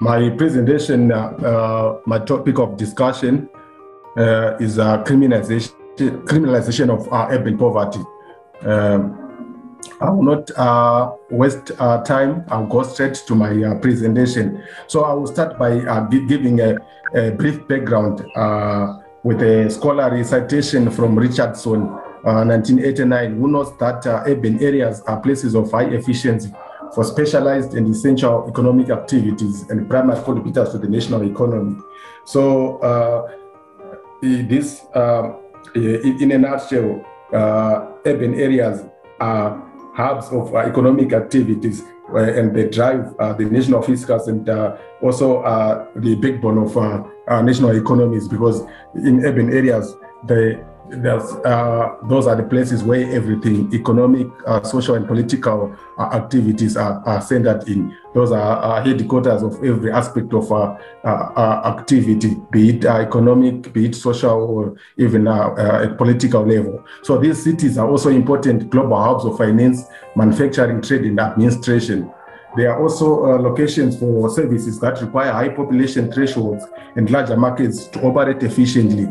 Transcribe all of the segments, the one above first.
my presentation, uh, uh, my topic of discussion uh, is criminalization, criminalization of urban poverty. Um, I will not uh, waste uh, time. I'll go straight to my uh, presentation. So I will start by giving a, a, brief background with a scholarly citation from Richardson, 1989, who notes that urban areas are places of high efficiency for specialized and essential economic activities and primary contributors to the national economy. So uh, this, uh, in a nutshell, uh, urban areas are hubs of uh, economic activities uh, and they drive uh, the national fiscus and also the backbone of national economies because in urban areas, the uh, those are the places where everything economic, uh, social, and political uh, activities are, are, centered in. Those are headquarters of every aspect of uh, uh, activity, be it economic, be it social, or even at political level. So these cities are also important global hubs of finance, manufacturing, trade, and administration. They are also uh, locations for services that require high population thresholds and larger markets to operate efficiently.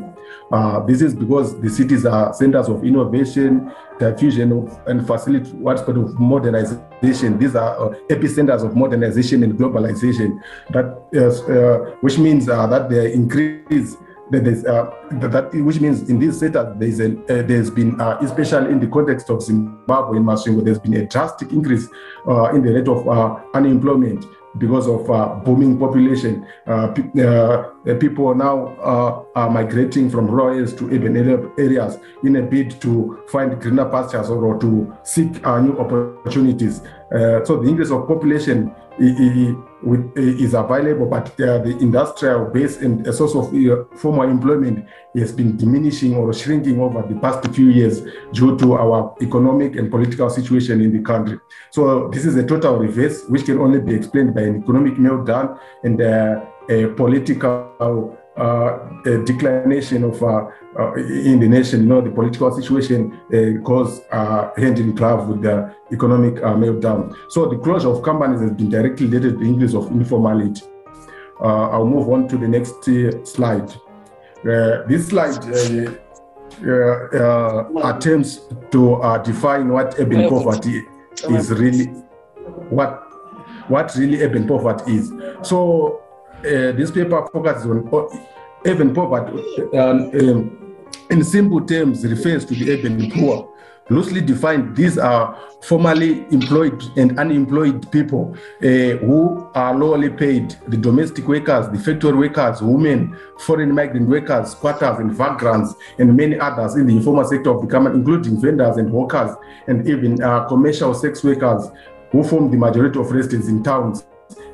Uh, this is because the cities are centers of innovation, diffusion of, and facilitate what's called of modernization. These are uh, epicenters of modernization and globalization, that, uh, which means uh, that they increase that uh, that which means in this sector there's uh, there's been uh, especially in the context of Zimbabwe in Masvingo there's been a drastic increase uh, in the rate of uh, unemployment because of uh, booming population. Uh, pe- uh, people now uh, are migrating from rural areas to urban areas in a bid to find greener pastures or, or to seek uh, new opportunities. Uh, so the increase of population is available, but the industrial base and a source of formal employment has been diminishing or shrinking over the past few years due to our economic and political situation in the country. So this is a total reverse, which can only be explained by an economic meltdown and uh, a political uh, a declination of uh, uh, in the nation. You know, the political situation uh, uh, hand in glove with the economic uh, meltdown. So the closure of companies has been directly related to the increase of informality. I'll move on to the next slide. this slide attempts to define what urban poverty is really, what what really urban poverty is. So uh, this paper focuses on urban poverty, um, um, in simple terms, refers to the urban poor. Loosely defined, these are formally employed and unemployed people uh, who are lowly paid the domestic workers, the factory workers, women, foreign migrant workers, squatters, and vagrants, and many others in the informal sector of the government, including vendors and workers, and even uh, commercial sex workers who form the majority of residents in towns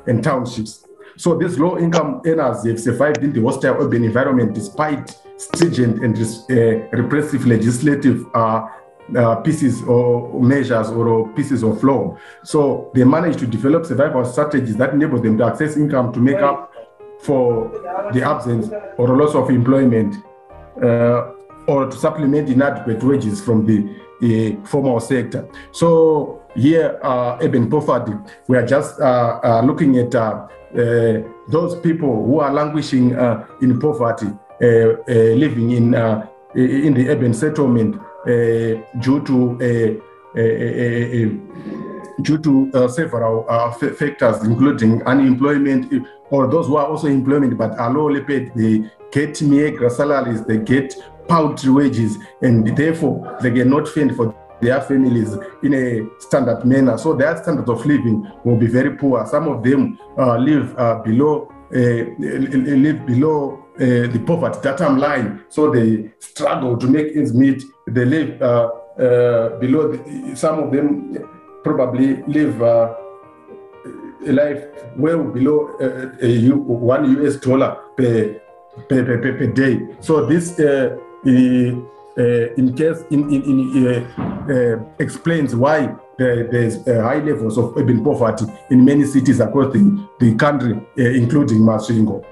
and townships. So these low income earners have survived in the hostile urban environment despite stringent and uh, repressive legislative uh, uh, pieces or measures or pieces of law. So they managed to develop survival strategies that enable them to access income to make up for the absence or loss of employment uh, or to supplement inadequate wages from the uh, formal sector. So here, uh, poverty, we are just uh, uh looking at uh, uh, those people who are languishing uh, in poverty, uh, uh living in in the urban settlement due to due to several factors, including unemployment, or those who are also employment but are lowly paid, they get meager salaries, they get paltry wages, and therefore they cannot fend for their families in a standard manner. So their standard of living will be very poor. Some of them uh, live uh, below uh, live below uh, the poverty datum line, so they struggle to make ends meet. They live uh, uh, below. The, some of them probably live a life well below one US dollar per per, per, per day. So this uh, in case in, in, in uh, uh, explains why there's high levels of urban poverty in many cities across the, the country, including Masvingo.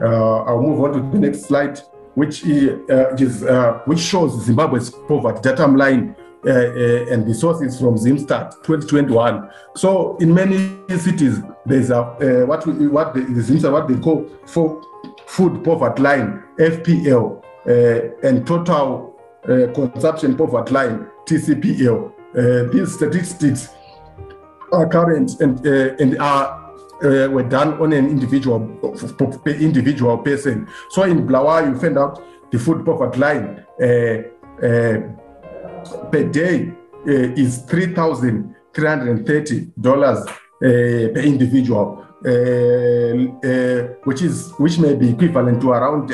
I'll move on to the next slide, which is which shows Zimbabwe's poverty datum line uh, uh, and the source is from Zimstat 2021. So in many cities, there's a uh, what what the, the what they call for food poverty line FPL uh, and total uh, consumption poverty line TCPL. Uh, these statistics are current and and are uh, were done on an individual individual person. So in Blawa, you find out the food poverty line uh, uh, per day is three thousand three hundred thirty dollars per individual, which is which may be equivalent to around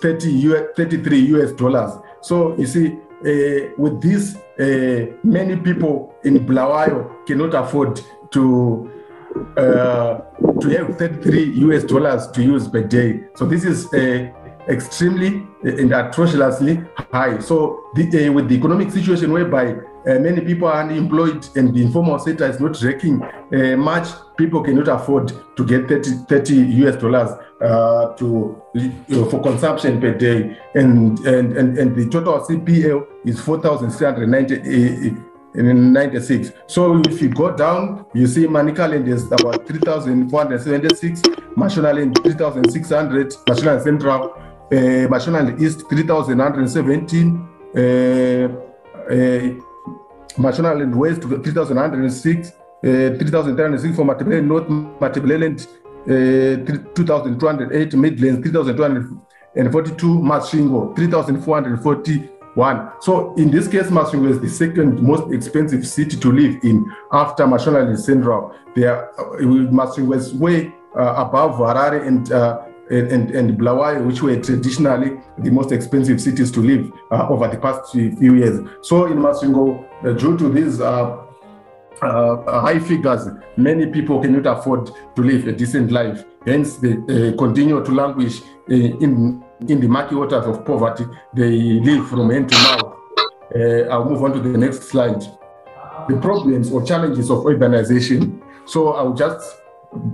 30 US, 33 US dollars. So you see, uh, with this, uh, many people in Bulawayo cannot afford to uh, to have 33 US dollars to use per day. So this is extremely and atrociously high. So the, with the economic situation whereby many people are unemployed and the informal sector is not raking much, people cannot afford to get 30, 30 US dollars uh, to for consumption per day. And, and, and, and the total CPL is 4,390 in 96. So if you go down, you see Manicaland is about 3,476, Mashonaland 3,600, Mashonaland Central, uh, Mashonaland East 3,117, uh, uh, Mashonaland West 3,106, uh, 3,306 for Matabele North, Matabeleland uh, 2,208, Midlands 3,242, Masvingo 3,441. So in this case, Masvingo is the second most expensive city to live in after Mashonaland Central. There, uh, Masvingo is way uh, above Harare and, uh, and, and, and which were traditionally the most expensive cities to live uh, over the past few years. So in Masvingo, uh, due to these uh, uh, high figures, many people cannot afford to live a decent life. Hence, they uh, continue to languish uh, in in the murky waters of poverty. They live from hand to mouth. Uh, I'll move on to the next slide. The problems or challenges of urbanization. So I'll just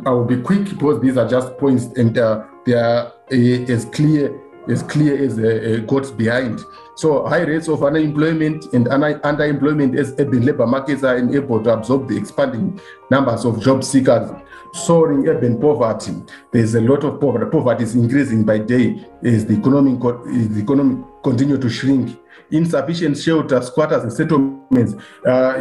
I will be quick because these are just points and uh, they are as clear as clear as uh, God's behind. So high rates of unemployment and underemployment as urban labor markets are unable to absorb the expanding numbers of job seekers. Soaring urban poverty, there's a lot of poverty. Poverty is increasing by day as the economy, the economy continue to shrink. Insufficient shelter, squatters and settlements. Uh,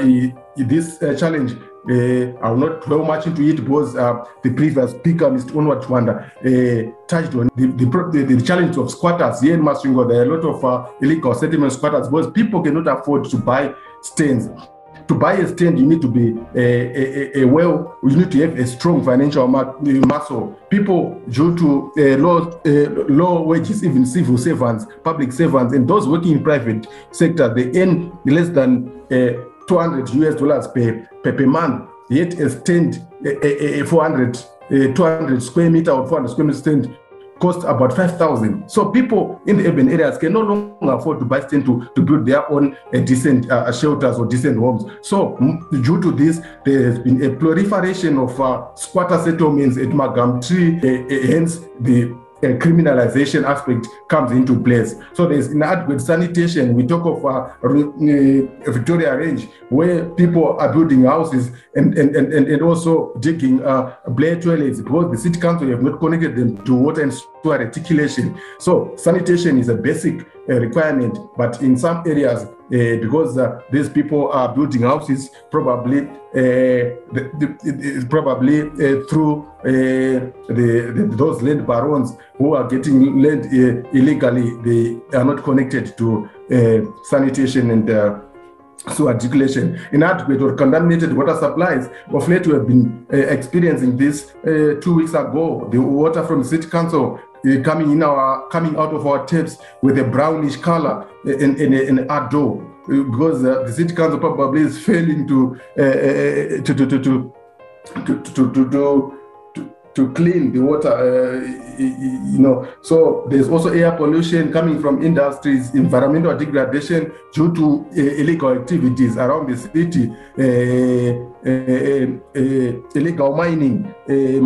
this uh, challenge uh, I will not dwell much into it because uh, the previous speaker, Mr. Onward uh, touched on the, the, the, challenge of squatters. Here in Masvingo, there are a lot of uh, illegal settlement squatters because people cannot afford to buy stands. To buy a stand, you need to be a, a, a well, you need to have a strong financial eh, muscle. People, due to eh, uh, low, uh, eh, low wages, even civil servants, public servants, and those working in private sector, they earn less than 200 US dollars per, per, per month, yet a stand, a, a, a 400, a 200 square meter or 400 square meter stand cost about 5,000. So people in the urban areas can no longer afford to buy stand to, to build their own uh, decent uh, shelters or decent homes. So due to this, there has been a proliferation of uh, squatter settlements at Magam Tree, hence the uh, criminalization aspect comes into place. So there's inadequate sanitation. We talk of uh, uh, Victoria Range, where people are building houses and, and, and, and also digging uh, blair toilets because the city council have not connected them to water and sewer reticulation. So sanitation is a basic uh, requirement, but in some areas, uh, because uh, these people are building houses probably uh, the, the, probably uh, through uh, the, those land barons who are getting land uh, illegally. They are not connected to sanitation and so articulation inadequate or contaminated water supplies of late we have been experiencing this two weeks ago. The water from the city council uh, coming in our coming out of our taps with a brownish color in in, in our door because uh, the city council probably is failing to uh, to, to, to, to to, to, to, to, to clean the water, uh, you know. So there's also air pollution coming from industries, environmental degradation due to uh, illegal activities around the city, uh, illegal mining, uh,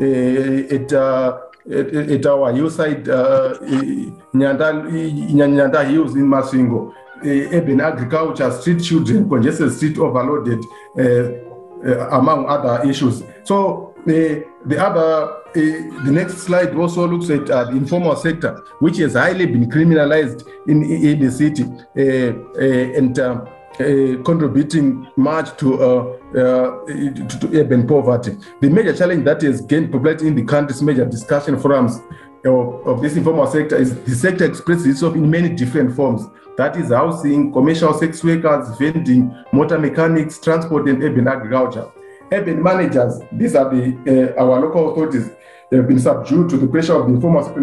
it, our hillside uh, Nyanda, Hills in Masvingo. urban agriculture, street children, congested street overloaded, uh, uh, among other issues. So the other, uh, the next slide also looks at the informal sector, which has highly been criminalized in, in the city. and uh, contributing much to, uh, uh, to, to, urban poverty. The major challenge that has gained popularity in the country's major discussion forums of, of, this informal sector is the sector expresses itself in many different forms. That is housing, commercial sex workers, vending, motor mechanics, transport, and urban agriculture. Urban managers, these are the our local authorities, they have been subdued to the pressure of the informal sector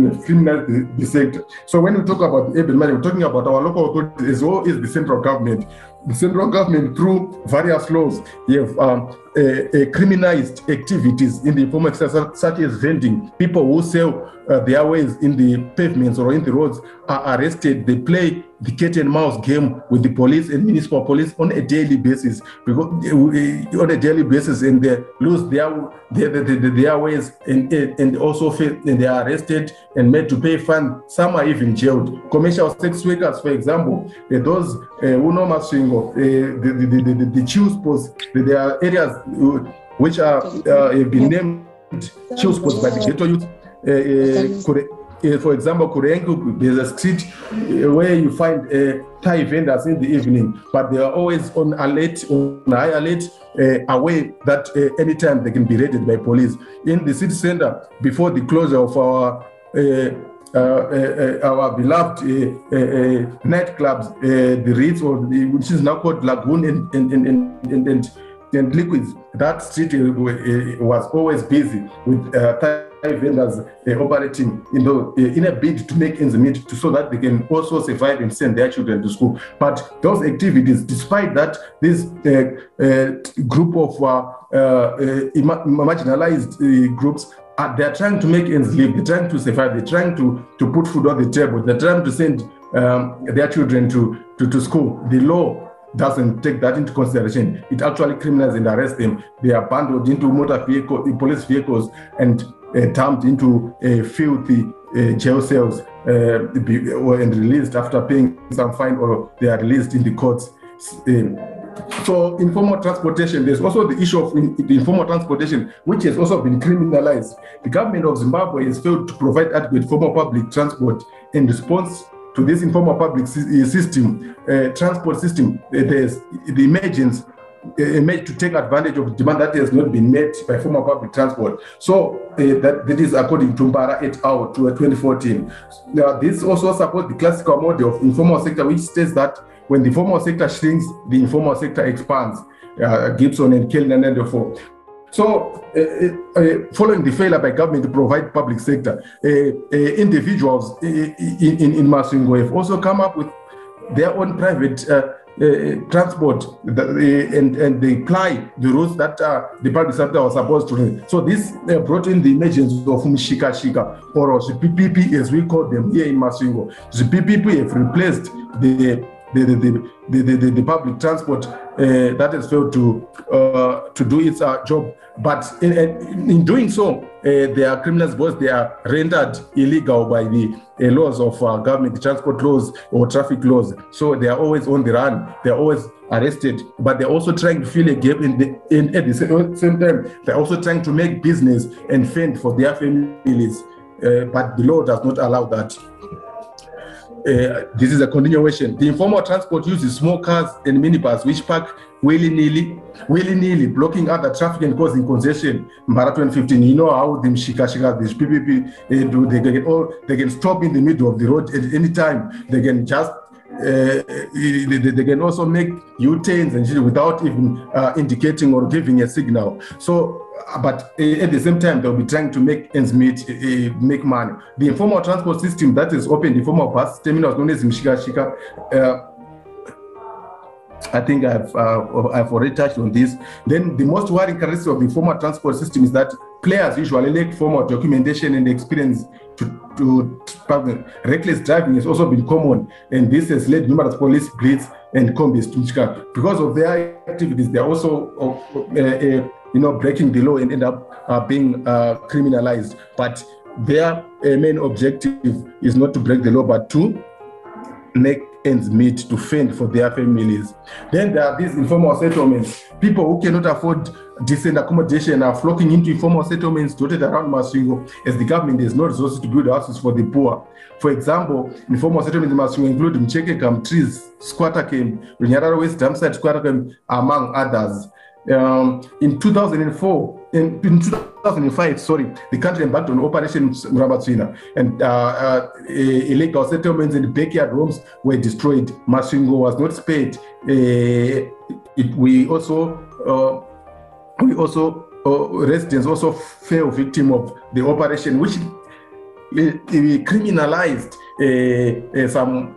the, sector. So when we talk about the urban management, we're talking about our local authorities as well as the central government. The central government, through various laws, have um, uh, uh, criminalized activities in the informal sector, such as vending. People who sell uh, their ways in the pavements or in the roads are arrested. They play the cat and mouse game with the police and municipal police on a daily basis. Because uh, on a daily basis and they lose their their, their, their ways and, and also and they are arrested and made to pay fine. Some are even jailed. Commercial sex workers for example uh, those uh, who know Masvingo, the, the, the, the, the chill spots there are areas which are uh, have been named chill spots by the ghetto youth uh, uh, for example, Kurengu, there's a street where you find uh, Thai vendors in the evening, but they are always on alert, on high alert, uh, away that uh, anytime they can be raided by police. In the city center, before the closure of our uh, uh, our beloved nightclubs, the Ritz, or the, which is now called Lagoon and, and, and, and, and, and Liquids, that street was always busy with Thai vendors uh, operating in, the, uh, in a bid to make ends meet to, so that they can also survive and send their children to school. But those activities, despite that, this uh, group of marginalized groups uh, they're trying to make ends live. They're trying to survive. They're trying to, to put food on the table. They're trying to send um, their children to, to, to school. The law doesn't take that into consideration. It actually criminalizes and arrests them. They are bundled into motor vehicle, police vehicles, and uh, dumped into uh, filthy uh, jail cells uh, and released after paying some fine, or they are released in the courts. Um, so informal transportation, there's also the issue of in, the informal transportation, which has also been criminalized. The government of Zimbabwe has failed to provide adequate formal public transport in response to this informal public system, uh, transport system. There's the emergence made to take advantage of demand that has not been met by former public transport. So uh, that, that is according to Mbara et al. to 2014. Now, this also supports the classical model of informal sector, which states that when the formal sector shrinks, the informal sector expands. Uh, Gibson and Kellner and therefore. So, uh, uh, following the failure by government to provide public sector, individuals in, in, in have also come up with their own private uh, transport the, uh, and, and they apply the rules that uh, the public sector was supposed to. So this uh, brought in the emergence of Mshika Shika or the PPP as we call them here in Masvingo. The PPP have replaced the the, the, the, the, the, public transport uh, that has failed to uh, to do its uh, job. But in, in doing so, uh, they are criminals because they are rendered illegal by the uh, laws of uh, government, transport laws or traffic laws. So they are always on the run. They are always arrested, but they're also trying to fill a gap in the in at the same time. They're also trying to make business and fend for their families. but the law does not allow that. Uh, this is a continuation. The informal transport uses small cars and minibus which park willy-nilly, willy-nilly, blocking other traffic and causing congestion. Mbara 2015, you know how the Mshika Shika, these PPP, uh, do, they can, all, they can stop in the middle of the road at any time. They can just uh, they, they, can also make U-turns and without even uh, indicating or giving a signal. So but at the same time, they'll be trying to make ends meet, uh, make money. The informal transport system that is open, the informal bus terminals known as Mshika Shika, uh, I think I've uh, I've already touched on this. Then the most worrying characteristic of the formal transport system is that players usually lack formal documentation and experience to, to, reckless driving has also been common, and this has led numerous police bleeds and combis to. Because of their activities, they are also uh, uh, you know, breaking the law and end up uh, being uh, criminalized. But their uh, main objective is not to break the law, but to make ends meet to fend for their families. Then there are these informal settlements. People who cannot afford decent accommodation are flocking into informal settlements dotted around Masvingo as the government has no resources to build houses for the poor. For example, informal settlements in Masvingo include Mucheke Camp, Trees, Squatter Camp, Runyarara West Dumpsite Squatter Camp, among others. Um, in 2004, in, in, 2005, sorry, the country embarked on Operation Murambatsvina, and uh, uh, illegal settlements and backyard homes were destroyed. Masvingo was not spared. Uh, it, we also, uh, we also, uh, residents also fell victim of the operation, which criminalized uh, some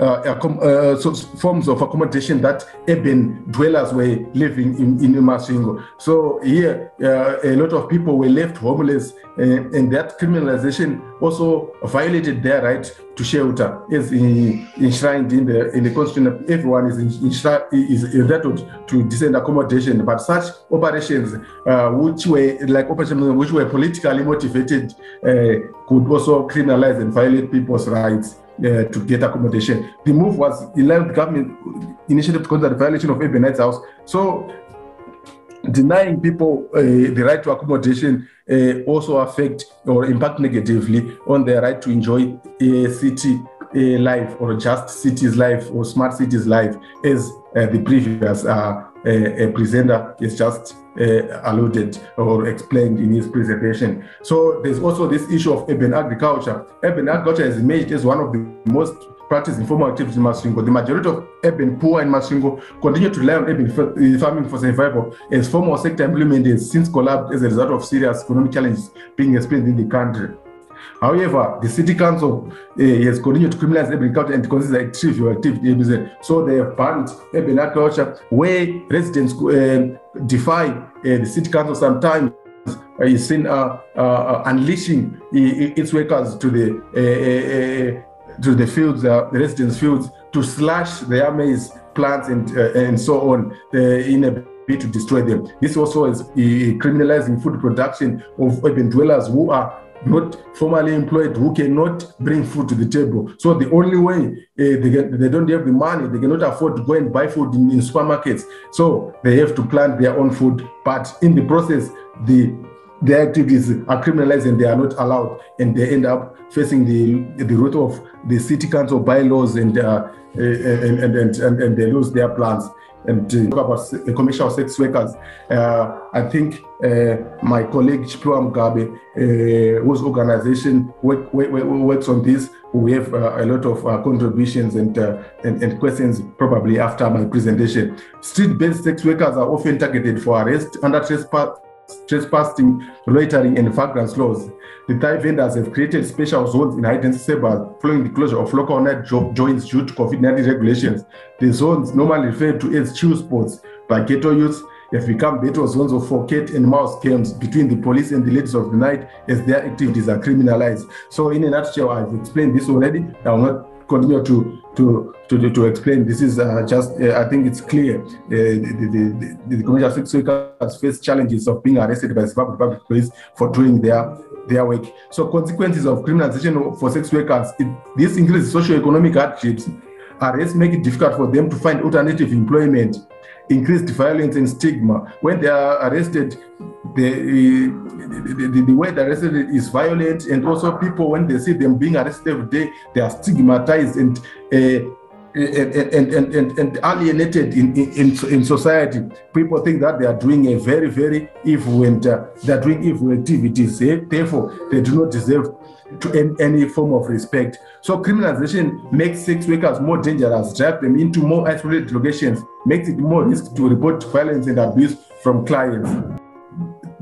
uh, uh, so forms of accommodation that urban dwellers were living in, in Masvingo. So here, uh, a lot of people were left homeless, uh, and that criminalization also violated their right to shelter, as enshrined in the in the constitution. Everyone is is entitled to decent accommodation, but such operations, uh, which were like operations which were politically motivated, uh, could also criminalize and violate people's rights uh, to get accommodation. The move was allowed government initiative to consider the violation of urban rights house. So denying people uh, the right to accommodation uh, also affect or impact negatively on their right to enjoy a city life or just cities life or smart cities life as uh, the previous uh, presenter is just uh, alluded or explained in his presentation. So there's also this issue of urban agriculture. Urban agriculture is emerged as one of the most practiced informal activities in Masvingo. The majority of urban poor in Masvingo continue to rely on urban uh, farming for survival as formal sector employment has since collapsed as a result of serious economic challenges being experienced in the country. However, the city council uh, has continued to criminalize agriculture and consider it trivial activity. So they have banned urban agriculture where residents uh, defy uh, the city council sometimes uh, is seen uh, uh, unleashing its workers to the to the fields, the residents' fields, to slash their maize plants and and so on in a bid to destroy them. This also is criminalizing food production of urban dwellers who are not formally employed who cannot bring food to the table. So the only way uh, they, get, they don't have the money, they cannot afford to go and buy food in, in supermarkets. So they have to plant their own food. But in the process, the the activities are criminalized and they are not allowed, and they end up facing the the root of the city council bylaws and uh, and, and, and, and, and they lose their plans and to talk about commercial sex workers. Uh, I think uh, my colleague Chipiwa Mugabe, uh, whose organization work, work, works on this, we have uh, a lot of uh, contributions and, uh, and, and questions probably after my presentation. Street-based sex workers are often targeted for arrest under trespass trespassing, loitering, and vagrants laws. The Thai vendors have created special zones in high-density suburbs following the closure of local night jo- joints due to COVID-19 regulations. The zones, normally referred to as chill spots by ghetto youths, have become battle zones of for cat and mouse games between the police and the ladies of the night as their activities are criminalized. So, in a nutshell, I've explained this already. I will not continue to to to, to explain. This is uh, just uh, I think it's clear. Uh, the, the, the, the commercial sex workers face challenges of being arrested by the public police for doing their their work. So consequences of criminalization for sex workers, it, this increases socio-economic hardships. Arrests make it difficult for them to find alternative employment, increased violence and stigma. When they are arrested, the, the, the, the way they're arrested is violent, and also people, when they see them being arrested every day, they are stigmatized and uh, and, and, and, and, alienated in, in, in society. People think that they are doing a very, very evil and uh, they are doing evil activities. Eh? Therefore, they do not deserve to any form of respect. So criminalization makes sex workers more dangerous, drive them into more isolated locations, makes it more risk to report violence and abuse from clients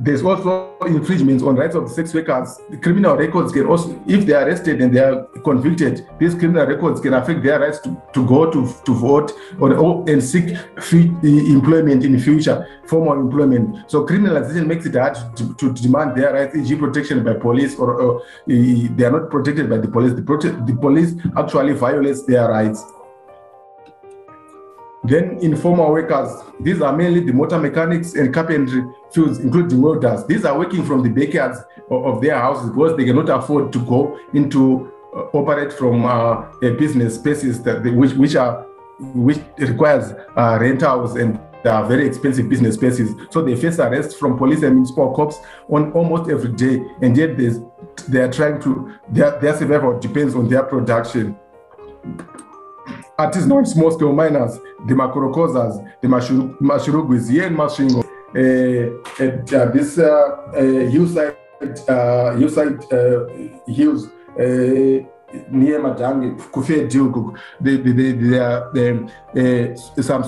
there's also infringements on rights of sex workers. The criminal records can also, if they are arrested and they are convicted, these criminal records can affect their rights to, to go to, to vote or, or and seek free employment in the future, formal employment. So criminalization makes it hard to, to, to demand their rights, e.g. protection by police or, or uh, they are not protected by the police. The, prote- the police actually violates their rights. Then informal workers, these are mainly the motor mechanics and carpentry fields, including welders. These are working from the backyards of, their houses because they cannot afford to go into operate from uh, a business spaces that they, which which are which requires uh, rentals and they are very expensive business spaces. So they face arrest from police and municipal cops on almost every day, and yet they are trying to their, their survival depends on their production. Artisanal small scale miners, the Makorokosas, the in Masvingo, uh, at uh, this uh, uh, hillside, uh, hillside uh, hills. Uh, near Madangi, Kufedil, there are uh, some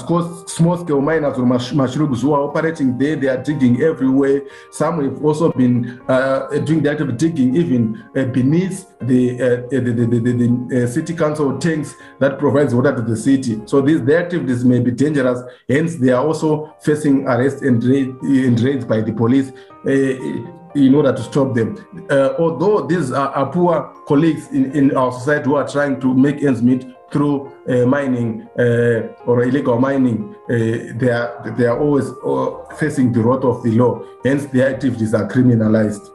small scale miners mushrooms who are operating there. They are digging everywhere. Some have also been uh, doing the act of digging even uh, beneath the, uh, the, the, the, the uh, city council tanks that provides water to the city. So these their activities may be dangerous. Hence, they are also facing arrest and, and raids by the police. In order to stop them. Uh, although these are, are, poor colleagues in, in our society who are trying to make ends meet through uh, mining uh, or illegal mining, uh, they, are, they are always uh, facing the wrath of the law. Hence, their activities are criminalized.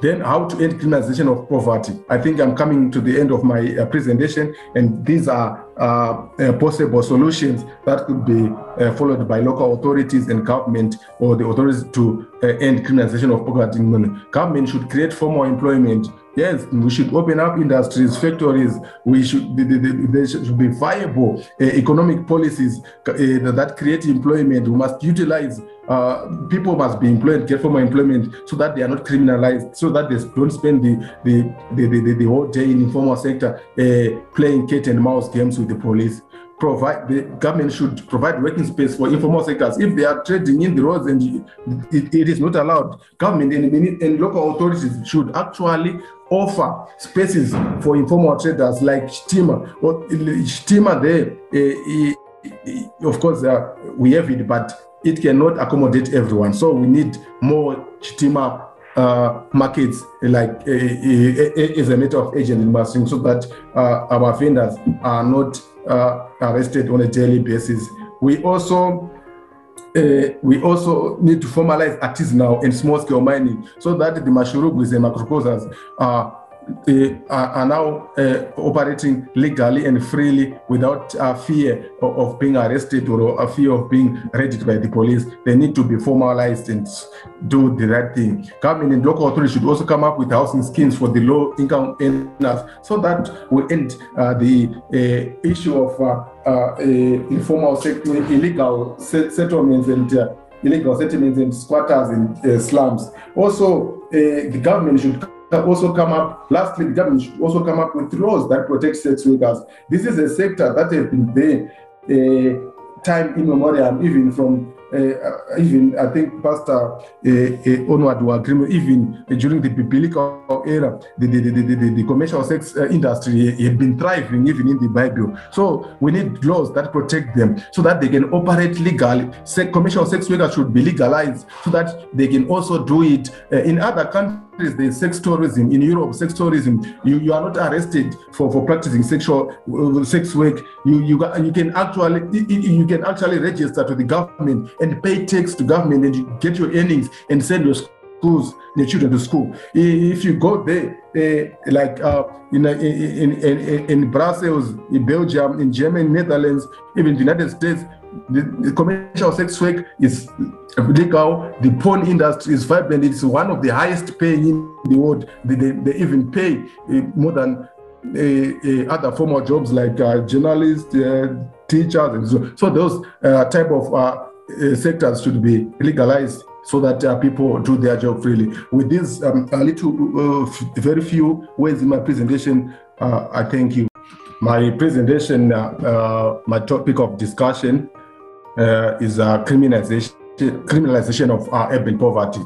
Then how to end criminalization of poverty. I think I'm coming to the end of my uh, presentation, and these are uh, uh, possible solutions that could be uh, followed by local authorities and government or the authorities to uh, end criminalization of poverty. Government should create formal employment Yes, we should open up industries, factories. We should there should be viable uh, economic policies uh, that create employment. We must utilize uh, people must be employed, get formal employment, so that they are not criminalized, so that they don't spend the the the, the, the whole day in informal sector uh, playing cat and mouse games with the police provide the government should provide working space for informal sectors. If they are trading in the roads and it, it is not allowed, government and, and local authorities should actually offer spaces for informal traders like Stima. Or there, uh, of course, uh, we have it, but it cannot accommodate everyone. So we need more Stima uh, markets like uh, uh, a matter of agent in Masvingo so that uh, our vendors are not uh, arrested on a daily basis. We also uh, we also need to formalize artisanal and small scale mining so that the Mashurugwis and Makorokosas are uh, are now uh, operating legally and freely without uh, fear of, of, being arrested or a fear of being raided by the police. They need to be formalized and do the right thing. Government and local authorities should also come up with housing schemes for the low income earners so that we end uh, the uh, issue of uh, informal illegal settlements and illegal settlements and squatters in slums. Also, the government should also come up, lastly, the government should also come up with laws that protect sex workers. This is a sector that has been there uh, time immemorial, even from uh, even I think Pastor uh, uh, Onward will agree, even during the biblical era, the, the, the, the, the commercial sex industry had been thriving even in the Bible. So we need laws that protect them so that they can operate legally. Se- commercial sex workers should be legalized so that they can also do it in other countries there's the sex tourism in Europe. Sex tourism, you, you are not arrested for, for practicing sexual uh, sex work. You you you can actually you can actually register to the government and pay tax to government and you get your earnings and send your schools your children to school. If you go there, uh, like uh, in, in, in in Brussels, in Belgium, in Germany, Netherlands, even the United States, the, the, commercial sex work is legal. The porn industry is vibrant. It's one of the highest paying in the world. They, they, they even pay uh, more than uh, uh, other formal jobs like uh, journalists, uh, teachers, and so. So those uh, type of sectors should be legalized so that people do their job freely. With this, um, a little, very few words in my presentation, I thank you. My presentation, my topic of discussion uh, is a criminalization, criminalization of uh, urban poverty.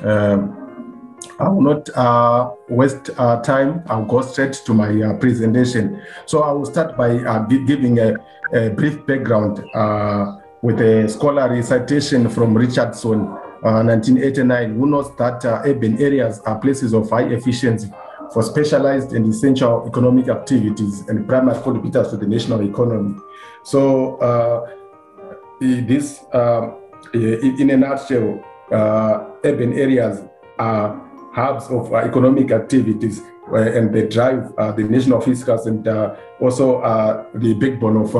Um, I will not uh, waste uh, time. I'll go straight to my uh, presentation. So I will start by uh, giving a, a, brief background uh, with a scholarly citation from Richardson, 1989, uh, who notes that urban areas are places of high efficiency for specialized and essential economic activities and primary contributors to the national economy. So this, um, in a nutshell, uh, urban areas are hubs of uh, economic activities and they drive the national fiscus and also the backbone of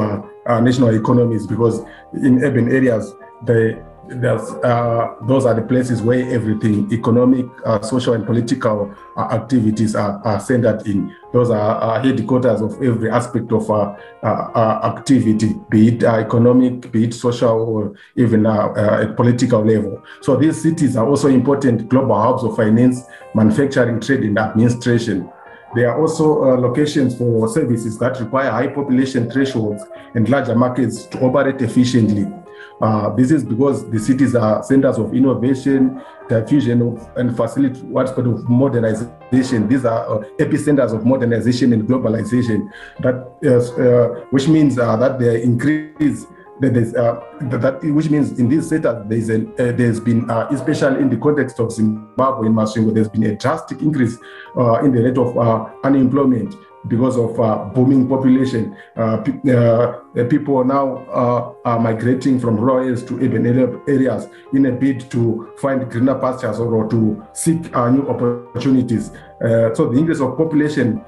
national economies because in urban areas, they there's, uh, those are the places where everything economic, uh, social, and political uh, activities are, are, centered in. Those are headquarters of every aspect of uh, uh, activity, be it uh, economic, be it social, or even at political level. So these cities are also important global hubs of finance, manufacturing, trade, and administration. They are also locations for services that require high population thresholds and larger markets to operate efficiently. Uh, this is because the cities are centers of innovation, diffusion of, and facilitate what's called of modernization. These are uh, epicenters of modernization and globalization, that uh, which means uh, that they increase that uh, that which means in this sector there's uh, there's been especially in the context of Zimbabwe in Masvingo there's been a drastic increase in the rate of unemployment because of uh, booming population. Uh, uh, people now uh, are migrating from rural areas to urban areas in a bid to find greener pastures or, or to seek uh, new opportunities. Uh, so the increase of population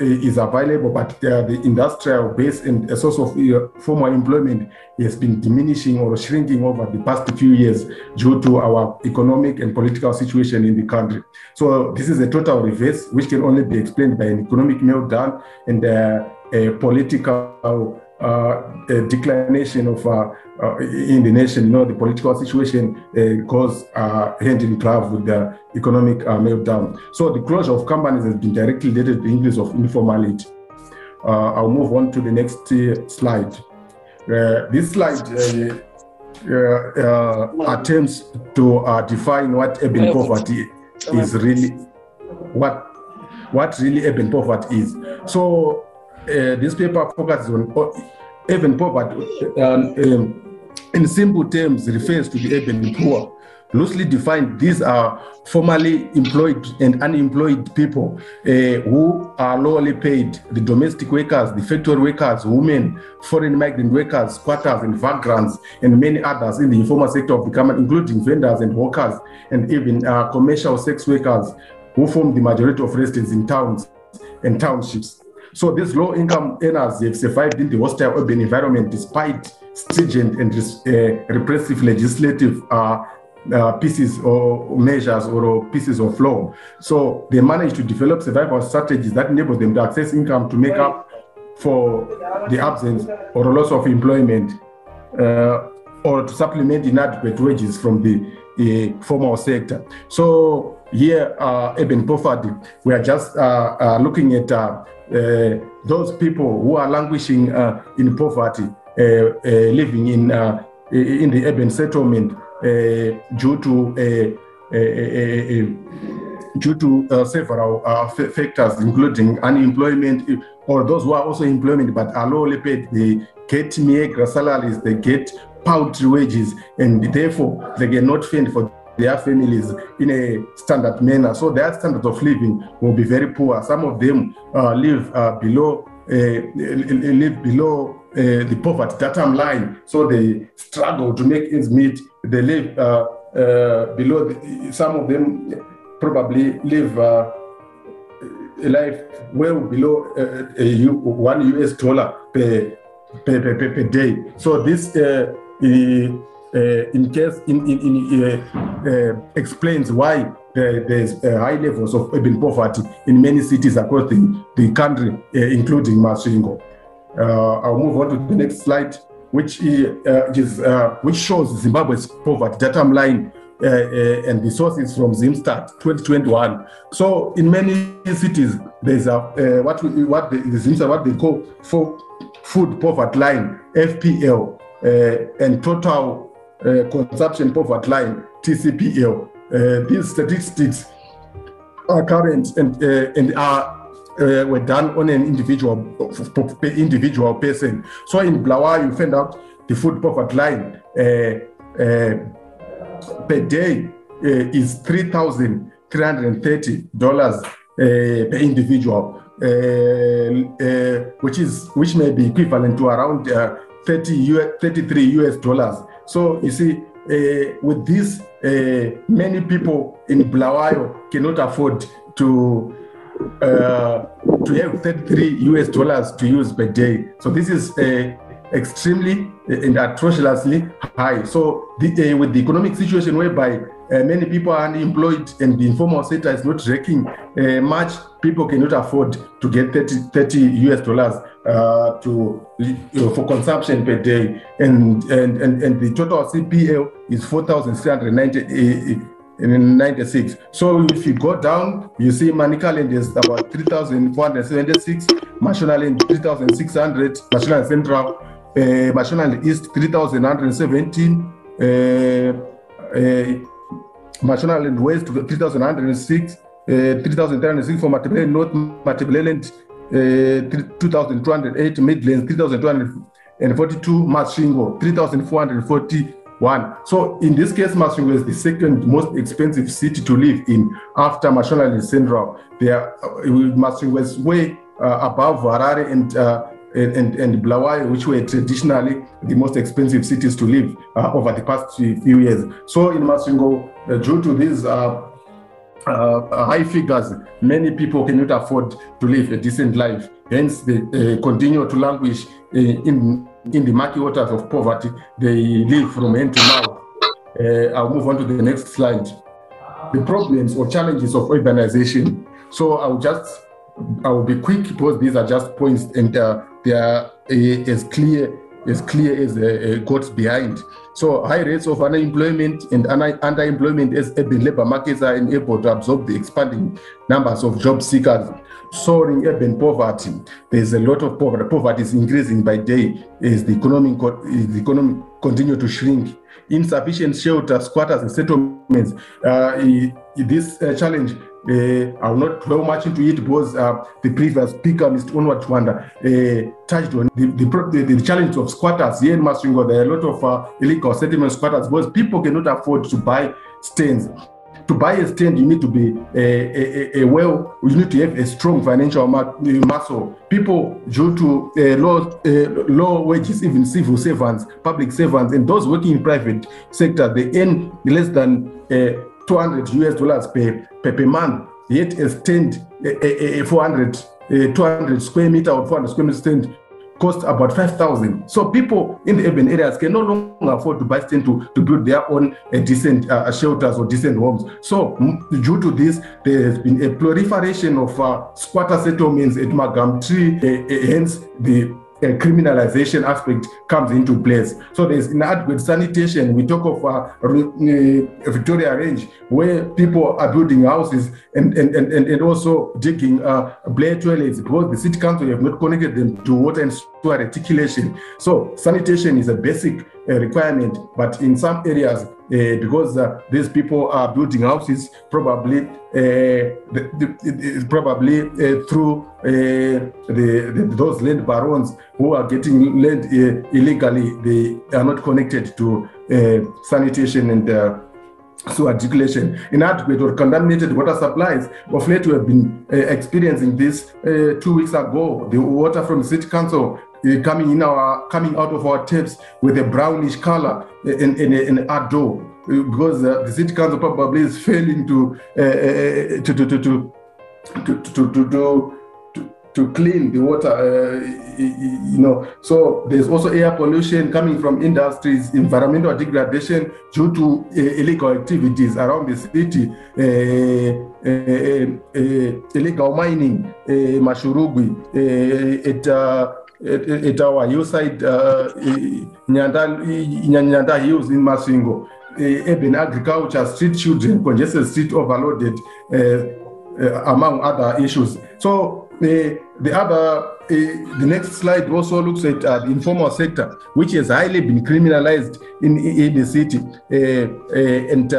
is available, but the industrial base and a source of formal employment has been diminishing or shrinking over the past few years due to our economic and political situation in the country. So this is a total reverse, which can only be explained by an economic meltdown and uh, a political uh, a declination of uh, uh, in the nation. You know, the political situation uh, goes uh, hand in glove with the economic uh, meltdown. So the closure of companies has been directly related to the increase of informality. I'll move on to the next slide. this slide attempts to define what urban poverty is really, what what really urban poverty is. So uh, this paper focuses on urban poverty. Um, um, in simple terms, refers to the urban poor. Loosely defined, these are formerly employed and unemployed people uh, who are lowly paid, the domestic workers, the factory workers, women, foreign migrant workers, squatters and vagrants, and many others in the informal sector of the government, including vendors and workers, and even uh, commercial sex workers who form the majority of residents in towns and townships. So these low income earners have survived in the hostile urban environment despite stringent and uh, repressive legislative uh, uh, pieces or measures or pieces of law. So they managed to develop survival strategies that enable them to access income to make up for the absence or loss of employment uh, or to supplement inadequate wages from the formal sector. So here, uh, urban poverty, we are just uh, uh, looking at uh, uh, those people who are languishing uh, in poverty, uh, living in in the urban settlement due to due to several factors, including unemployment, or those who are also employment but are lowly paid, they get meager salaries, they get paltry wages, and therefore they cannot fend for their families in a standard manner. So their standard of living will be very poor. Some of them uh, live uh, below uh, live below uh, the poverty datum line. So they struggle to make ends meet. They live uh, uh, below. The, some of them probably live a life well below one US dollar per per, per, per, day. So this in case in, in, in uh, uh, explains why there's high levels of urban poverty in many cities across the, the country, including Masvingo. I'll move on to the next slide, which is which shows Zimbabwe's poverty datum line uh, uh, and the sources from Zimstat 2021. So in many cities, there's a uh, what we, what the, the Zimstat what they call for food poverty line FPL and total uh, consumption poverty line, TCPL. Uh, these statistics are current and, uh, and are uh, were done on an individual individual person. So in Blawa, you find out the food poverty line per day is three thousand three hundred thirty dollars per individual, which is which may be equivalent to around 30 US, 33 US dollars so you see, uh, with this, uh, many people in Bulawayo cannot afford to uh, to have 33 US dollars to use per day. So this is extremely and atrociously high. So the, with the economic situation whereby many people are unemployed and the informal sector is not raking much, people cannot afford to get 30, 30 US dollars uh, to for consumption per day, and and and, and the total CPL is 4,390. 96. So if you go down, you see Manicaland is about 3,476, Mashonaland 3,600, Mashonaland Central, uh, Mashonaland East 3,117, uh, uh, Mashonaland West 3,106, uh, 3,306 for Matabele North, Matabeleland uh, 2,208, Midlands 3,242, Masvingo 3,441. So in this case, Masvingo is the second most expensive city to live in after Mashonaland Central. There, uh, Masvingo is way uh, above Harare and, uh, and, and, and which were traditionally the most expensive cities to live uh, over the past few years. So in Masvingo, uh, due to these uh, uh, high figures, many people cannot afford to live a decent life. Hence, they uh, continue to languish uh, in in the murky waters of poverty. They live from hand to mouth. Uh, I'll move on to the next slide. The problems or challenges of urbanization. So I'll just I will be quick because these are just points and uh, they are uh, as clear as clear as uh, God's behind. So high rates of unemployment and underemployment as urban labor markets are unable to absorb the expanding numbers of job seekers. Soaring urban poverty, there's a lot of poverty. Poverty is increasing by day as the economy, the economy continue to shrink. Insufficient shelter, squatters and settlements. Uh, this uh, challenge uh, I will not dwell much into it because uh, the previous speaker, Mr. Onward Twanda, uh, touched on the, the, the, challenge of squatters. Here in Masvingo, there are a lot of uh, illegal settlement squatters because people cannot afford to buy stands. To buy a stand, you need to be a, a, a well, you need to have a strong financial eh, muscle. People, due to eh, uh, low, uh, eh, low wages, even civil servants, public servants, and those working in private sector, they earn less than 200 US dollars per, per, per month, yet a stand, a, a, a 400, a 200 square meter or 400 square meter stand cost about 5,000. So people in the urban areas can no longer afford to buy stand to, to build their own uh, decent uh, shelters or decent homes. So due to this, there has been a proliferation of uh, squatter settlements at Magam Tree, hence the uh, criminalization aspect comes into place. So there's inadequate sanitation. We talk of uh, uh, Victoria Range, where people are building houses and, and, and, and also digging uh, blair toilets because the city council have not connected them to water and sewer reticulation. So sanitation is a basic uh, requirement, but in some areas, uh, because uh, these people are building houses probably uh, the, the, probably uh, through uh, the, those land barons who are getting land uh, illegally. They are not connected to sanitation and sewer reticulation inadequate or contaminated water supplies of late we have been experiencing this two weeks ago. The water from the city council coming in our coming out of our taps with a brownish color in in, in our door because uh, the city council probably is failing to uh, uh, to, to, to, to to, to, to, to, to clean the water, uh, you know. So there's also air pollution coming from industries, environmental degradation due to uh, illegal activities around the city, uh, illegal mining, uh, at our hillside, uh, Nyanda, Hills in Masvingo, uh, urban agriculture, street children, congested street overloaded, uh, uh, among other issues. So the the other, uh, the next slide also looks at uh, the informal sector, which has highly been criminalized in, in the city uh, and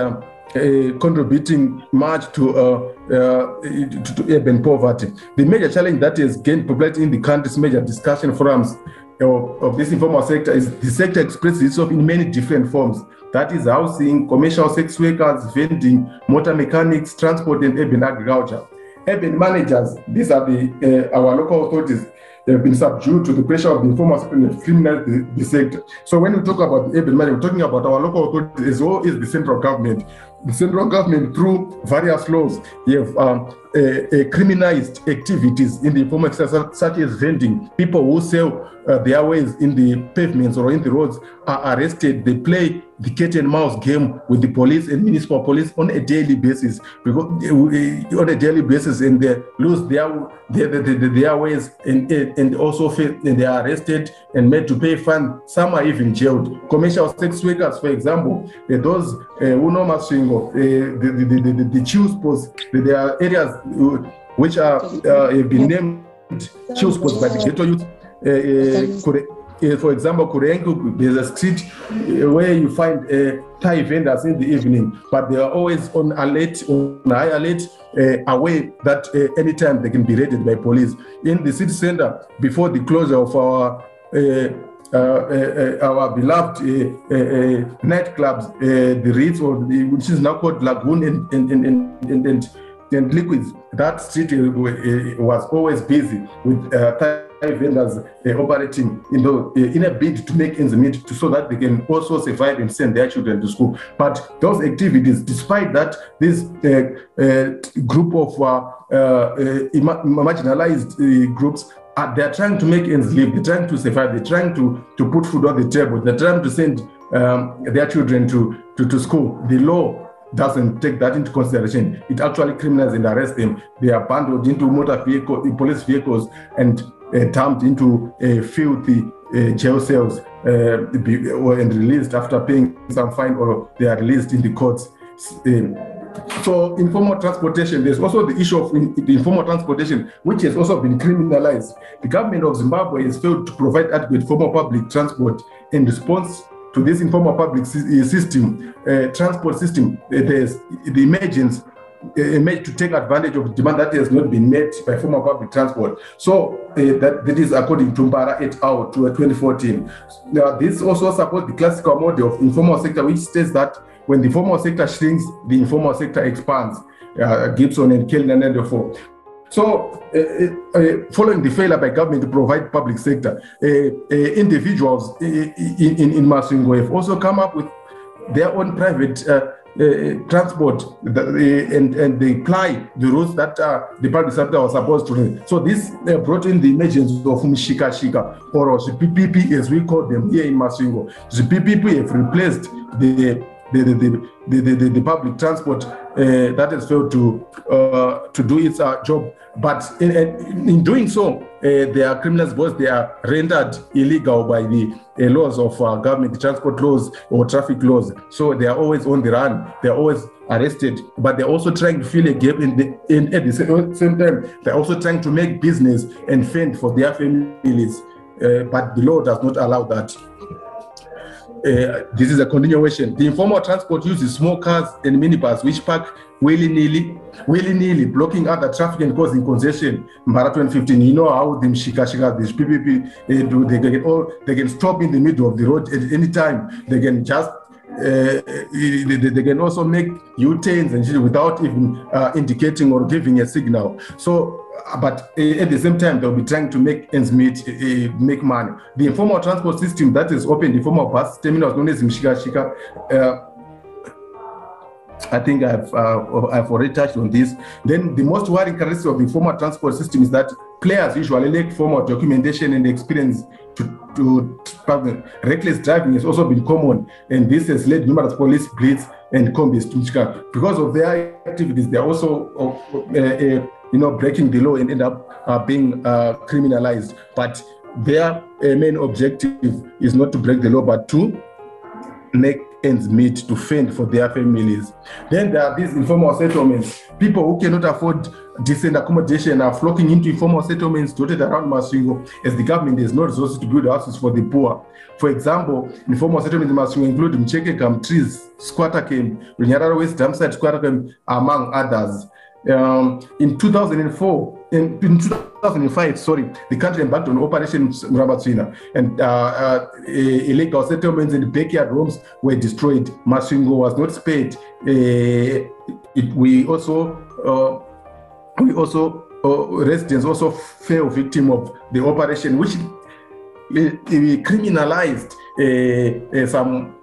contributing much to, uh, uh, to, to urban poverty. The major challenge that has gained popularity in the country's major discussion forums uh, of, of, this informal sector is the sector expresses itself in many different forms. That is housing, commercial sex workers, vending, motor mechanics, transport, and urban agriculture. Urban managers, these are the uh, our local authorities, they have been subdued to the pressure of the informal sector and the, the, sector. So when we talk about the urban manager, we're talking about our local authorities as well as the central government. The central government, through various laws, have um, criminalized activities in the informal sector, such as vending. People who sell uh, their wares in the pavements or in the roads are arrested. They play the cat and mouse game with the police and municipal police on a daily basis because uh, on a daily basis and they lose their their, their, their ways and, and also and they are arrested and made to pay fine some are even jailed commercial sex workers for example uh, those uh, who know uh, the, the, the, the, the chill areas uh, which are uh, have been named chill spots by the ghetto youth uh, uh, for example, Kurengu, there's a street where you find uh, Thai vendors in the evening, but they are always on alert, on high alert, uh, away that uh, anytime they can be raided by police. In the city center, before the closure of our uh, uh, uh, our beloved nightclubs, the Ritz, or the, which is now called Lagoon and, and, and, and, and, and Liquids, that street was always busy with Thai vendors uh, operating in, the, uh, in a bid to make ends meet to, so that they can also survive and send their children to school. But those activities, despite that, this uh, uh, group of uh, uh, marginalized groups uh, they're trying to make ends live. They're trying to survive. They're trying to, to put food on the table. They're trying to send um, their children to, to, to school. The law doesn't take that into consideration. It actually criminalizes and arrests them. They are bundled into motor vehicle, police vehicles, and uh, dumped into uh, filthy uh, jail cells and released after paying some fine or they are released in the courts. So informal transportation, there's also the issue of in, the informal transportation, which has also been criminalized. The government of Zimbabwe has failed to provide adequate formal public transport in response to this informal public system, uh, transport system. There's the emergence to take advantage of demand that has not been met by former public transport. So uh, that, that is according to Mbara et al. to 2014. Now, this also supports the classical model of informal sector, which states that when the formal sector shrinks, the informal sector expands. Uh, Gibson and Kellner and therefore. So, uh, uh, following the failure by government to provide public sector, individuals in, in, in Masvingo have also come up with their own private transport the, and, and they apply the rules that uh, the public sector was supposed to. So this brought in the emergence of Mshika Shika or the PPP as we call them here in Masvingo. The PPP have replaced the the, the, the, the, the, the public transport uh, that has failed to uh, to do its uh, job. But in, in doing so, uh, they are criminals because they are rendered illegal by the uh, laws of uh, government, transport laws or traffic laws. So they are always on the run. They are always arrested, but they're also trying to fill a gap in the in at the same time. They're also trying to make business and fend for their families. but the law does not allow that. Uh, this is a continuation. The informal transport uses small cars and minibus which park willy-nilly, willy-nilly, blocking other traffic and causing congestion. Mbara 2015, you know how the Shika Shika, these PPP, uh, do, they can, all, they can stop in the middle of the road at any time. They can just uh, they, they, can also make U-turns and without even uh, indicating or giving a signal. So but uh, at the same time, they'll be trying to make ends meet, uh, make money. The informal transport system that is open, the former bus terminals known as Mshika Shika, uh, I think I've, uh, I've already touched on this. Then the most worrying characteristic of the formal transport system is that players usually lack formal documentation and experience to, to, reckless driving has also been common, and this has led numerous police bleeds and combis to. Because of their activities, they are also uh, uh, you know, breaking the law and end up uh, being uh, criminalized. But their uh, main objective is not to break the law, but to make ends meet to fend for their families. Then there are these informal settlements. People who cannot afford decent accommodation are flocking into informal settlements dotted around Masvingo as the government has no resources to build houses for the poor. For example, informal settlements in Masvingo include Mucheke Trees, Squatter Camp, Runyarara West Dumpsite Squatter Camp, among others. Um, in 2004, in, in, 2005, sorry, the country embarked on Operation Murambatsvina, and uh, uh, illegal settlements and backyard homes were destroyed. Masvingo was not spared. Uh, it, we also, uh, we also, uh, residents also fell victim of the operation, which uh, criminalized some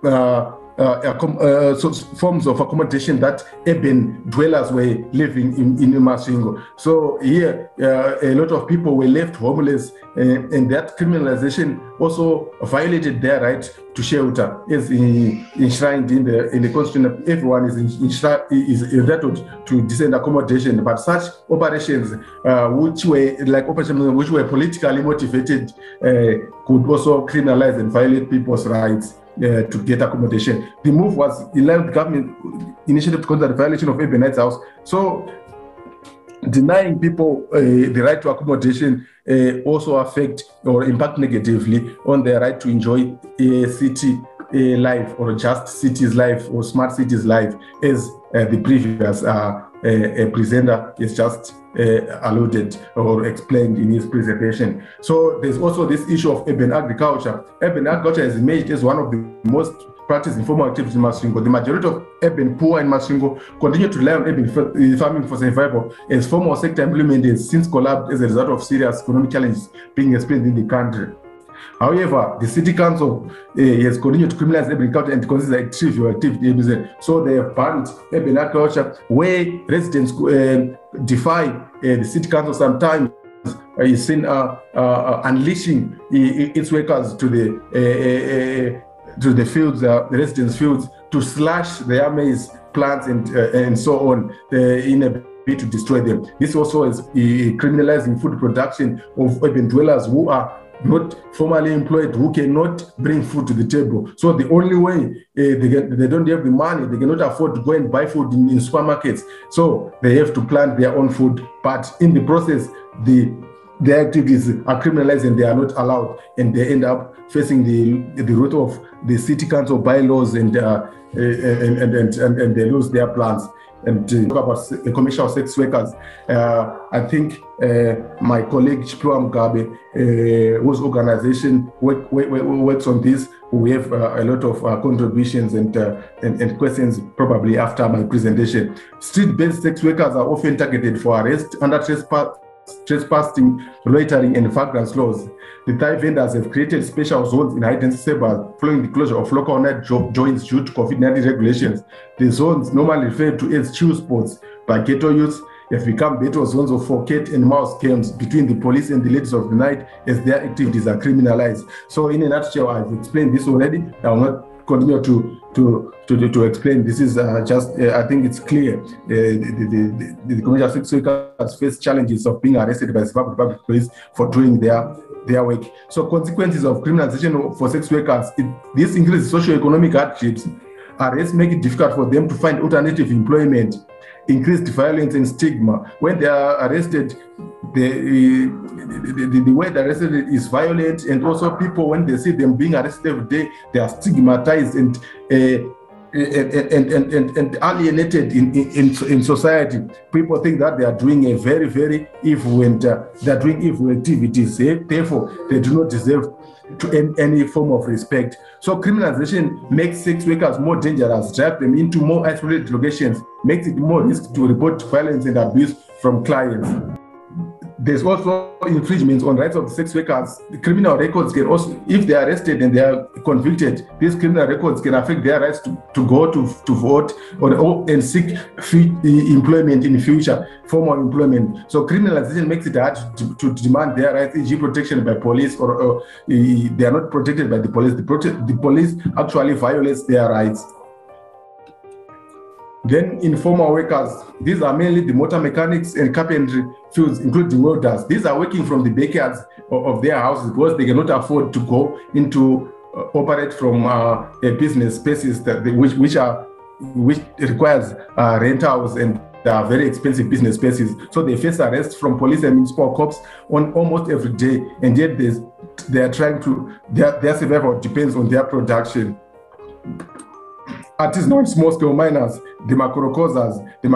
so forms of accommodation that urban dwellers were living in, in Masvingo. So here, uh, a lot of people were left homeless, and that criminalization also violated their right to shelter, as enshrined in the in the constitution. Everyone is is entitled to decent accommodation, but such operations, uh, which were like operations which were politically motivated, uh, could also criminalize and violate people's rights. Uh, to get accommodation. The move was allowed government initiative to consider the violation of urban rights house. So denying people uh, the right to accommodation uh, also affect or impact negatively on their right to enjoy a city a life or just cities life or smart cities life as uh, the previous uh, uh, presenter is just uh, alluded or explained in his presentation. So there's also this issue of urban agriculture. Urban agriculture is emerged as one of the most practiced informal activities in Masvingo. The majority of urban poor in Masvingo continue to rely on urban farming for survival as formal sector employment has since collapsed as a result of serious economic challenges being experienced in the country. However, the city council uh, has continued to criminalize agriculture and consider it trivial activity. So they have banned urban agriculture where residents uh, defy uh, the city council sometimes uh, is seen uh, uh, unleashing its workers to the to the fields, the residents' fields, to slash their maize plants and and so on in a bid to destroy them. This also is criminalizing food production of urban dwellers who are not formally employed who cannot bring food to the table. So the only way uh, they get, they don't have the money, they cannot afford to go and buy food in, in, supermarkets. So they have to plant their own food. But in the process, the their activities are criminalized and they are not allowed, and they end up facing the the root of the city council bylaws and uh, and, and, and, and, and they lose their plans and to talk about commercial sex workers. Uh, I think uh, my colleague Chipua Mugabe, uh, whose organization work, work, works on this, we have uh, a lot of uh, contributions and, uh, and, and questions probably after my presentation. Street-based sex workers are often targeted for arrest under trespass trespassing, loitering, and vagrants laws. The Thai vendors have created special zones in high-density suburbs following the closure of local night jo- joints due to COVID-19 regulations. The zones, normally referred to as chill spots by ghetto youths, have become battle zones of for cat and mouse games between the police and the ladies of the night as their activities are criminalized. So, in a nutshell, I've explained this already. I will not continue to to to, to explain. This is uh, just uh, I think it's clear. Uh, the, the, the, the commercial sex workers face challenges of being arrested by the public police for doing their their work. So consequences of criminalization for sex workers, it, this increases socio-economic hardships. Arrests make it difficult for them to find alternative employment, increased violence and stigma. When they are arrested, the, the, the, way they're arrested is violent, and also people, when they see them being arrested every day, they are stigmatized and uh, and, and, and, and, alienated in, in, in society. People think that they are doing a very, very evil and uh, they are doing evil activities. Eh? Therefore, they do not deserve to any form of respect. So criminalization makes sex workers more dangerous, drive them into more isolated locations, makes it more risk to report violence and abuse from clients there's also infringements on rights of sex workers. The criminal records can also, if they are arrested and they are convicted, these criminal records can affect their rights to, to go to, to vote or, or and seek free employment in the future, formal employment. So criminalization makes it hard to, to, to demand their rights, e.g. protection by police or, or uh, they are not protected by the police. The, prote- the police actually violates their rights. Then informal workers, these are mainly the motor mechanics and carpentry fields, including welders. These are working from the backyards of, their houses because they cannot afford to go into uh, operate from uh, a business spaces that they, which which are which requires uh, rentals and they are very expensive business spaces. So they face arrests from police and municipal cops on almost every day, and yet they are trying to their, their survival depends on their production artisanal small scale miners, the Makorokosas, the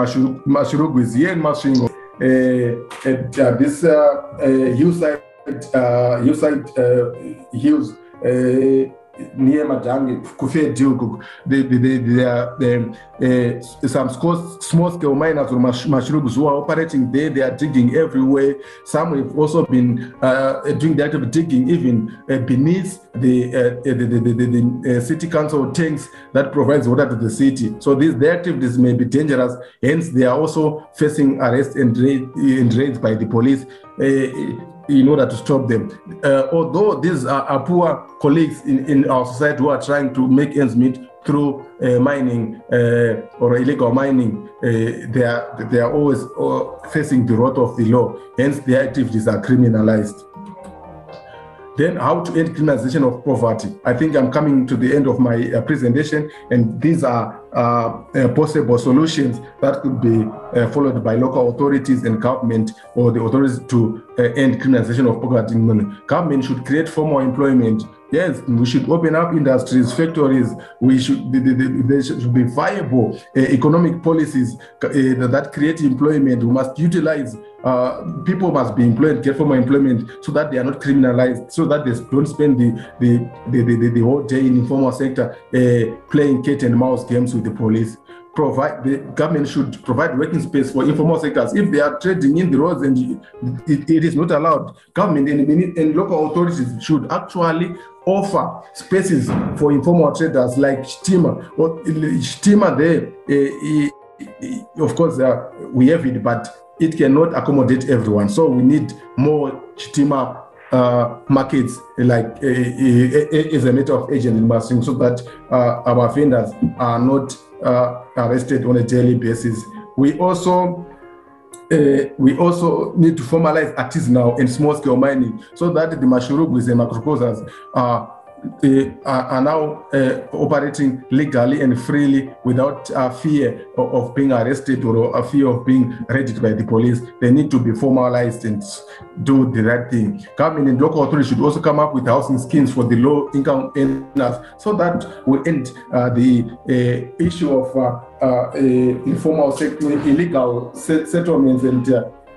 in Masvingo, uh, at uh, this uh, uh, hillside, uh, hillside uh, hills, uh, near Madangi, Kufe there are uh, some small scale miners or mushrooms who are operating there. They are digging everywhere. Some have also been uh, doing the of digging even uh, beneath the, uh, the, the, the, the city council tanks that provides water to the city. So these their activities may be dangerous. Hence, they are also facing arrest and, and raids by the police in order to stop them. Uh, although these are, are poor colleagues in, in our society who are trying to make ends meet through uh, mining uh, or illegal mining, uh, they, are, they are always uh, facing the wrath of the law. Hence, their activities are criminalized. Then how to end criminalization of poverty. I think I'm coming to the end of my uh, presentation and these are uh, uh, possible solutions that could be uh, followed by local authorities and government or the authorities to uh, end criminalization of poverty. Government should create formal employment Yes, we should open up industries, factories. We should there should be viable uh, economic policies uh, that create employment. We must utilize uh, people must be employed, get formal employment, so that they are not criminalized, so that they don't spend the the the, the, the whole day in informal sector uh, playing cat and mouse games with the police provide the government should provide working space for informal sectors. If they are trading in the roads and it, it is not allowed, government and, and local authorities should actually offer spaces for informal traders like Stima. Or Stima there, uh, of course, uh, we have it, but it cannot accommodate everyone. So we need more Stima uh, markets like uh, uh, a matter of agent in Masvingo so that uh, our vendors are not uh, arrested on a daily basis. We also we also need to formalize artisanal and small scale mining so that the mashurubus and Makorokosas are uh, are now uh, operating legally and freely without uh, fear of, of, being arrested or a fear of being raided by the police. They need to be formalized and do the right thing. Government and local authorities should also come up with housing schemes for the low income earners so that we end uh, the uh, issue of uh, informal sector, illegal settlements and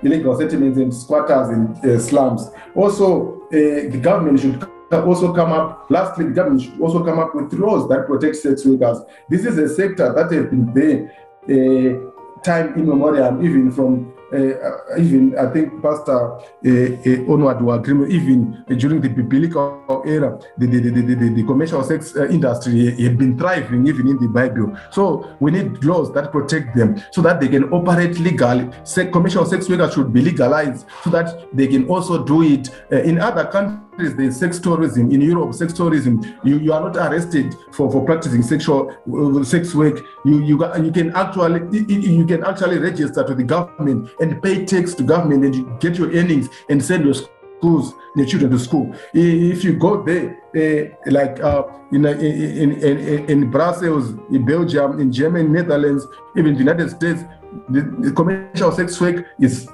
illegal settlements and squatters in slums. Also, the government should also come up, lastly, the government should also come up with laws that protect sex workers. This is a sector that has been there uh, time immemorial, even from uh, even I think Pastor uh, uh, Onward even during the biblical era, the, the, the, the, the commercial sex industry had been thriving even in the Bible. So we need laws that protect them so that they can operate legally. Se- commercial sex workers should be legalized so that they can also do it in other countries there's sex tourism in Europe. Sex tourism, you, you are not arrested for, for practicing sexual uh, sex work. You you you can actually you can actually register to the government and pay tax to government and you get your earnings and send your schools your children to school. If you go there, uh, like uh, in, in, in in Brussels, in Belgium, in Germany, Netherlands, even the United States, the, the, commercial sex work is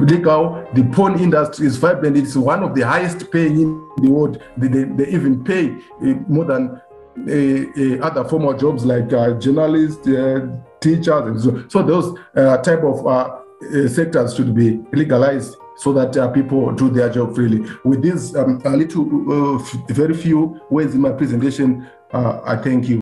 legal. The porn industry is vibrant. It's one of the highest paying in the world. They, they, they even pay uh, more than uh, uh, other formal jobs like uh, journalists, uh, teachers, and so. So those uh, type of sectors should be legalized so that people do their job freely. With these um, a little, very few words in my presentation, I thank you.